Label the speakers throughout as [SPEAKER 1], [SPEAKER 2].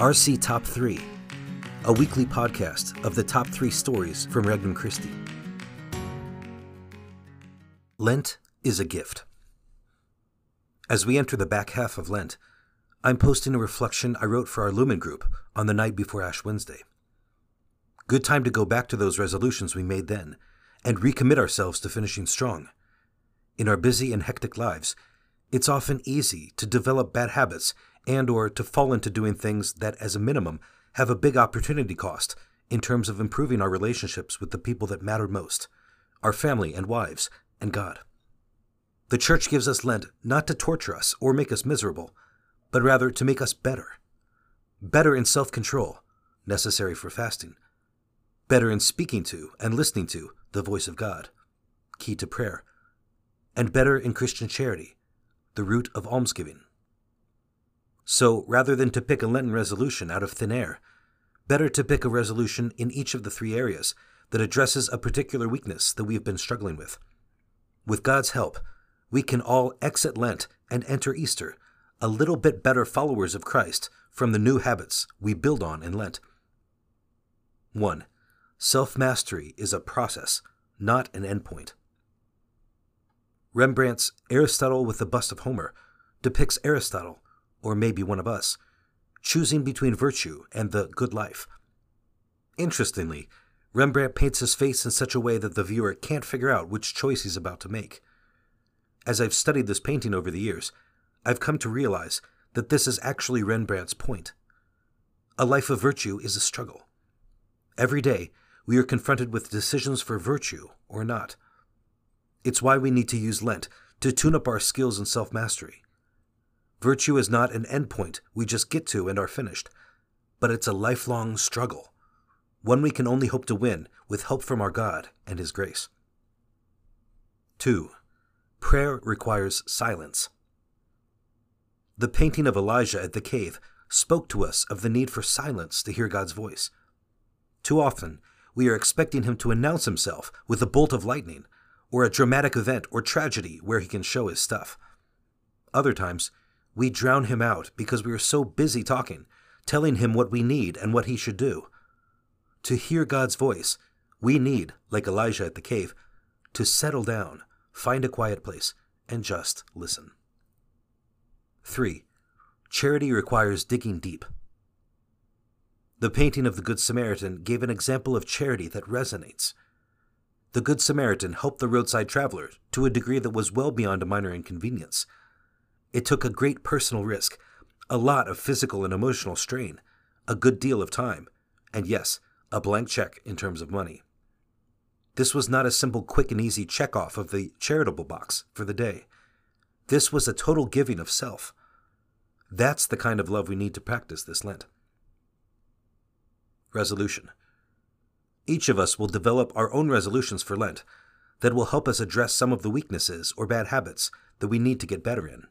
[SPEAKER 1] RC Top 3, a weekly podcast of the top three stories from Regnum Christi. Lent is a gift. As we enter the back half of Lent, I'm posting a reflection I wrote for our Lumen group on the night before Ash Wednesday. Good time to go back to those resolutions we made then and recommit ourselves to finishing strong. In our busy and hectic lives, it's often easy to develop bad habits and or to fall into doing things that as a minimum have a big opportunity cost in terms of improving our relationships with the people that matter most, our family and wives and God. The church gives us Lent not to torture us or make us miserable, but rather to make us better. Better in self control, necessary for fasting. Better in speaking to and listening to the voice of God, key to prayer. And better in Christian charity, the root of almsgiving. So, rather than to pick a Lenten resolution out of thin air, better to pick a resolution in each of the three areas that addresses a particular weakness that we have been struggling with. With God's help, we can all exit Lent and enter Easter a little bit better followers of Christ from the new habits we build on in Lent. 1. Self mastery is a process, not an endpoint. Rembrandt's Aristotle with the Bust of Homer depicts Aristotle, or maybe one of us, choosing between virtue and the good life. Interestingly, Rembrandt paints his face in such a way that the viewer can't figure out which choice he's about to make. As I've studied this painting over the years, I've come to realize that this is actually Rembrandt's point. A life of virtue is a struggle. Every day, we are confronted with decisions for virtue or not. It's why we need to use Lent to tune up our skills in self mastery. Virtue is not an endpoint we just get to and are finished, but it's a lifelong struggle, one we can only hope to win with help from our God and His grace. 2. Prayer requires silence. The painting of Elijah at the cave spoke to us of the need for silence to hear God's voice. Too often, we are expecting him to announce himself with a bolt of lightning, or a dramatic event or tragedy where he can show his stuff. Other times, we drown him out because we are so busy talking, telling him what we need and what he should do. To hear God's voice, we need, like Elijah at the cave, to settle down, find a quiet place, and just listen. 3. Charity requires digging deep. The painting of the Good Samaritan gave an example of charity that resonates. The Good Samaritan helped the roadside traveler to a degree that was well beyond a minor inconvenience. It took a great personal risk, a lot of physical and emotional strain, a good deal of time, and yes, a blank check in terms of money. This was not a simple quick and easy check off of the charitable box for the day. This was a total giving of self. That's the kind of love we need to practice this Lent. Resolution Each of us will develop our own resolutions for Lent that will help us address some of the weaknesses or bad habits that we need to get better in.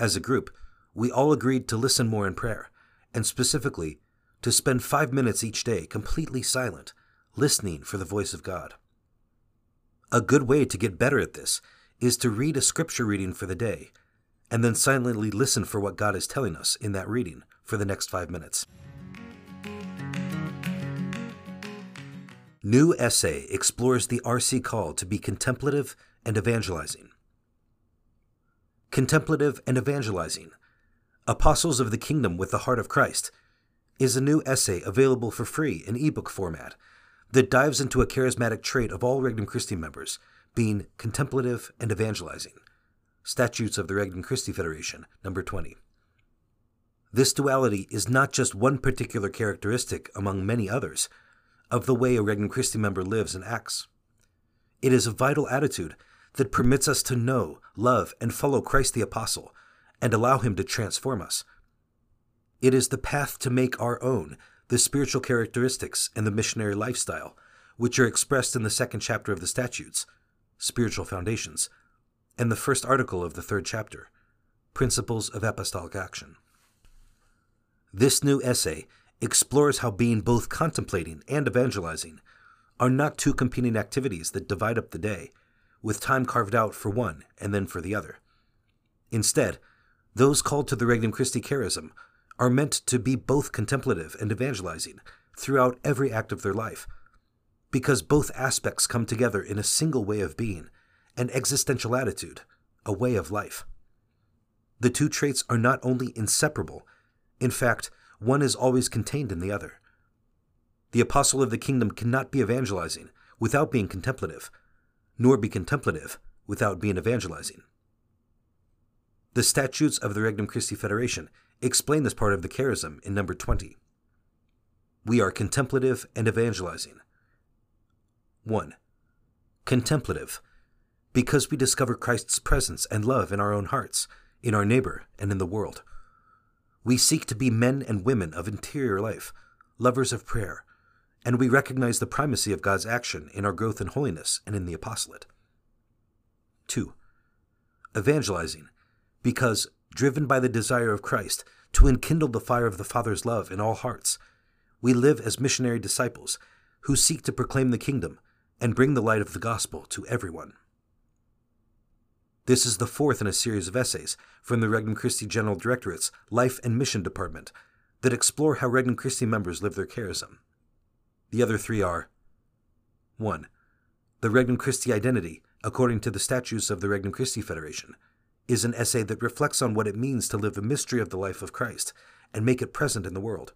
[SPEAKER 1] As a group, we all agreed to listen more in prayer, and specifically, to spend five minutes each day completely silent, listening for the voice of God. A good way to get better at this is to read a scripture reading for the day, and then silently listen for what God is telling us in that reading for the next five minutes. New essay explores the RC call to be contemplative and evangelizing. Contemplative and Evangelizing Apostles of the Kingdom with the Heart of Christ is a new essay available for free in ebook format that dives into a charismatic trait of all Regnum Christi members, being contemplative and evangelizing. Statutes of the Regnum Christi Federation, number 20. This duality is not just one particular characteristic among many others of the way a Regnum Christi member lives and acts. It is a vital attitude that permits us to know, love, and follow Christ the Apostle and allow him to transform us. It is the path to make our own the spiritual characteristics and the missionary lifestyle, which are expressed in the second chapter of the Statutes, Spiritual Foundations, and the first article of the third chapter, Principles of Apostolic Action. This new essay explores how being both contemplating and evangelizing are not two competing activities that divide up the day, with time carved out for one and then for the other. Instead, those called to the Regnum Christi charism are meant to be both contemplative and evangelizing throughout every act of their life, because both aspects come together in a single way of being, an existential attitude, a way of life. The two traits are not only inseparable, in fact, one is always contained in the other. The apostle of the kingdom cannot be evangelizing without being contemplative, nor be contemplative without being evangelizing. The statutes of the Regnum Christi Federation explain this part of the charism in number 20. We are contemplative and evangelizing. 1. Contemplative, because we discover Christ's presence and love in our own hearts, in our neighbor, and in the world. We seek to be men and women of interior life, lovers of prayer, and we recognize the primacy of God's action in our growth in holiness and in the apostolate. 2. Evangelizing, because, driven by the desire of Christ to enkindle the fire of the Father's love in all hearts, we live as missionary disciples who seek to proclaim the kingdom and bring the light of the gospel to everyone. This is the fourth in a series of essays from the Regnum Christi General Directorate's Life and Mission Department that explore how Regnum Christi members live their charism. The other three are 1. The Regnum Christi Identity, according to the statutes of the Regnum Christi Federation, is an essay that reflects on what it means to live the mystery of the life of Christ and make it present in the world,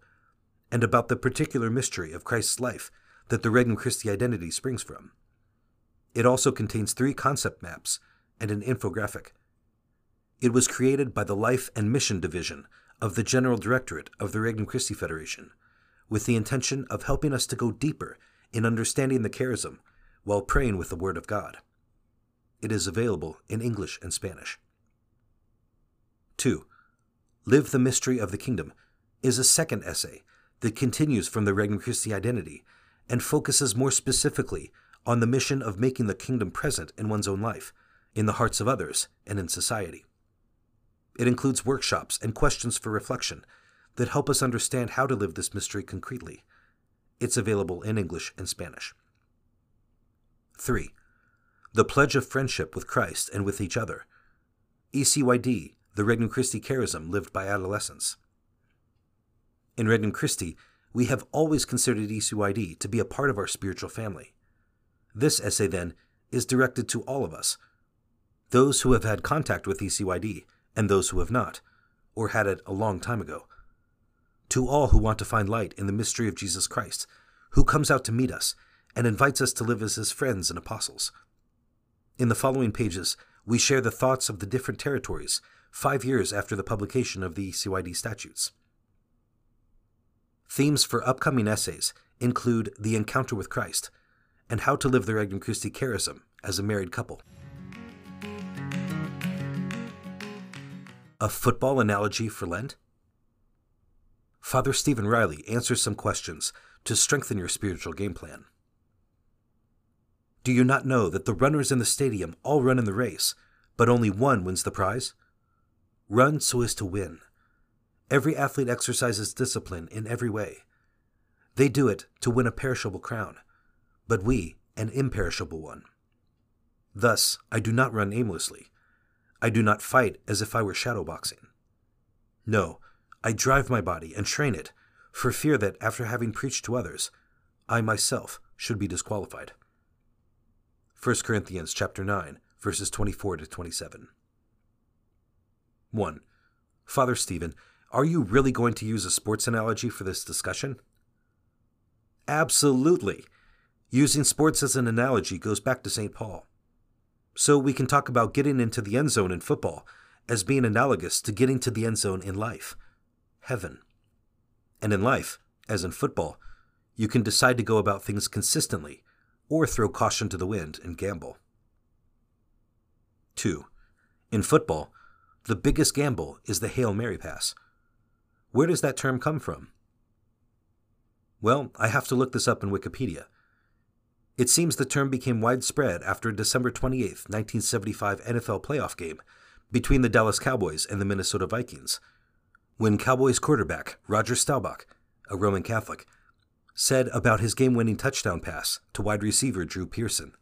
[SPEAKER 1] and about the particular mystery of Christ's life that the Regnum Christi Identity springs from. It also contains three concept maps and an infographic. It was created by the Life and Mission Division of the General Directorate of the Regnum Christi Federation with the intention of helping us to go deeper in understanding the charism while praying with the Word of God. It is available in English and Spanish. 2. Live the Mystery of the Kingdom is a second essay that continues from the Regnum Christi identity and focuses more specifically on the mission of making the kingdom present in one's own life, in the hearts of others, and in society. It includes workshops and questions for reflection that help us understand how to live this mystery concretely. It's available in English and Spanish. 3. The Pledge of Friendship with Christ and with each other. ECYD, the Regnum Christi charism lived by adolescents. In Regnum Christi, we have always considered ECYD to be a part of our spiritual family. This essay, then, is directed to all of us those who have had contact with ECYD and those who have not, or had it a long time ago to all who want to find light in the mystery of Jesus Christ, who comes out to meet us and invites us to live as his friends and apostles. In the following pages, we share the thoughts of the different territories five years after the publication of the CYD statutes. Themes for upcoming essays include the encounter with Christ and how to live the Regnum Christi charism as a married couple. A football analogy for Lent? Father Stephen Riley answers some questions to strengthen your spiritual game plan. Do you not know that the runners in the stadium all run in the race, but only one wins the prize? Run so as to win. Every athlete exercises discipline in every way. They do it to win a perishable crown, but we an imperishable one. Thus, I do not run aimlessly. I do not fight as if I were shadowboxing. No, I drive my body and train it, for fear that after having preached to others, I myself should be disqualified. 1 Corinthians chapter 9, verses 24 to 27. 1. Father Stephen, are you really going to use a sports analogy for this discussion? Absolutely. Using sports as an analogy goes back to St. Paul. So we can talk about getting into the end zone in football as being analogous to getting to the end zone in life heaven. And in life, as in football, you can decide to go about things consistently or throw caution to the wind and gamble. 2. In football, the biggest gamble is the Hail Mary pass. Where does that term come from? Well, I have to look this up in Wikipedia. It seems the term became widespread after a December 28, 1975 NFL playoff game between the Dallas Cowboys and the Minnesota Vikings when Cowboys quarterback Roger Staubach, a Roman Catholic, said about his game winning touchdown pass to wide receiver Drew Pearson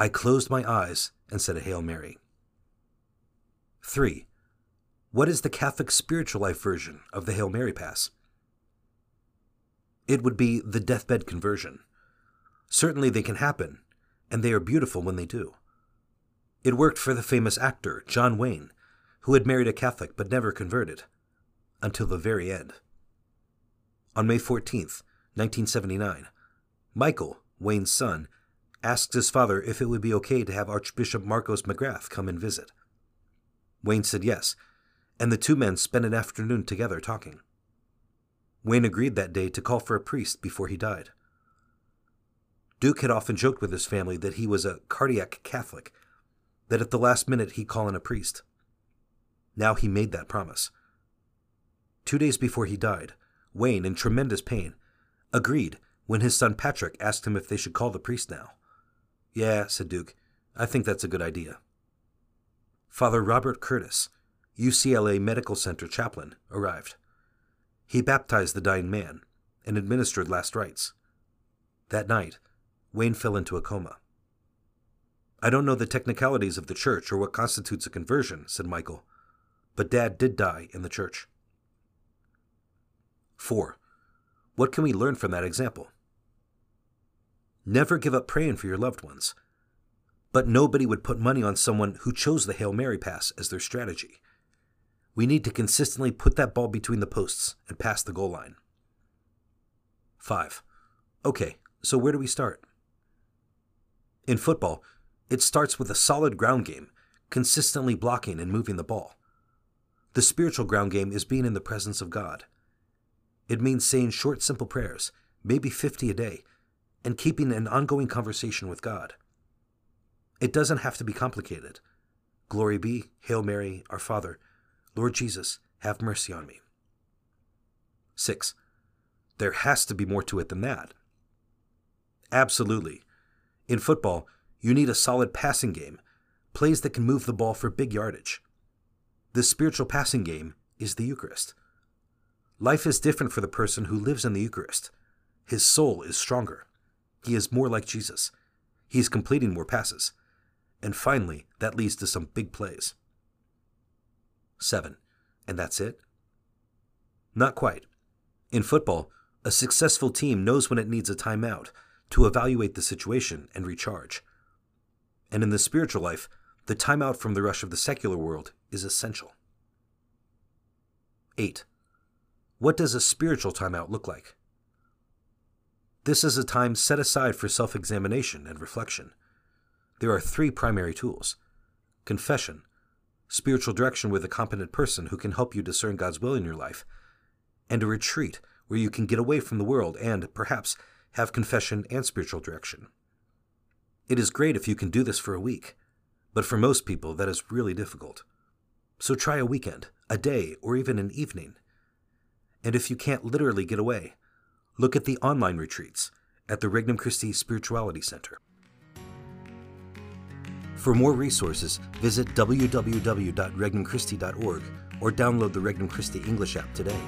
[SPEAKER 1] I closed my eyes and said a Hail Mary. 3. What is the Catholic spiritual life version of the Hail Mary Pass? It would be the deathbed conversion. Certainly they can happen, and they are beautiful when they do. It worked for the famous actor John Wayne, who had married a Catholic but never converted, until the very end. On May 14th, 1979, Michael, Wayne's son, asked his father if it would be okay to have Archbishop Marcos McGrath come and visit. Wayne said yes, and the two men spent an afternoon together talking. Wayne agreed that day to call for a priest before he died. Duke had often joked with his family that he was a cardiac Catholic, that at the last minute he'd call in a priest. Now he made that promise. Two days before he died, Wayne, in tremendous pain, agreed when his son Patrick asked him if they should call the priest now. Yeah, said Duke, I think that's a good idea. Father Robert Curtis, UCLA Medical Center chaplain, arrived. He baptized the dying man and administered last rites. That night, Wayne fell into a coma. I don't know the technicalities of the church or what constitutes a conversion, said Michael, but Dad did die in the church. 4. What can we learn from that example? Never give up praying for your loved ones. But nobody would put money on someone who chose the Hail Mary pass as their strategy. We need to consistently put that ball between the posts and pass the goal line. 5. Okay, so where do we start? In football, it starts with a solid ground game, consistently blocking and moving the ball. The spiritual ground game is being in the presence of God. It means saying short, simple prayers, maybe 50 a day, and keeping an ongoing conversation with God. It doesn't have to be complicated. Glory be, Hail Mary, Our Father, Lord Jesus, have mercy on me. 6. There has to be more to it than that. Absolutely. In football, you need a solid passing game, plays that can move the ball for big yardage. The spiritual passing game is the Eucharist. Life is different for the person who lives in the Eucharist. His soul is stronger. He is more like Jesus. He is completing more passes. And finally, that leads to some big plays. 7. And that's it? Not quite. In football, a successful team knows when it needs a timeout to evaluate the situation and recharge. And in the spiritual life, the timeout from the rush of the secular world is essential. 8. What does a spiritual timeout look like? This is a time set aside for self examination and reflection. There are three primary tools confession, spiritual direction with a competent person who can help you discern God's will in your life, and a retreat where you can get away from the world and, perhaps, have confession and spiritual direction. It is great if you can do this for a week, but for most people that is really difficult. So try a weekend, a day, or even an evening. And if you can't literally get away, look at the online retreats at the Regnum Christi Spirituality Center. For more resources, visit www.regnumchristi.org or download the Regnum Christi English app today.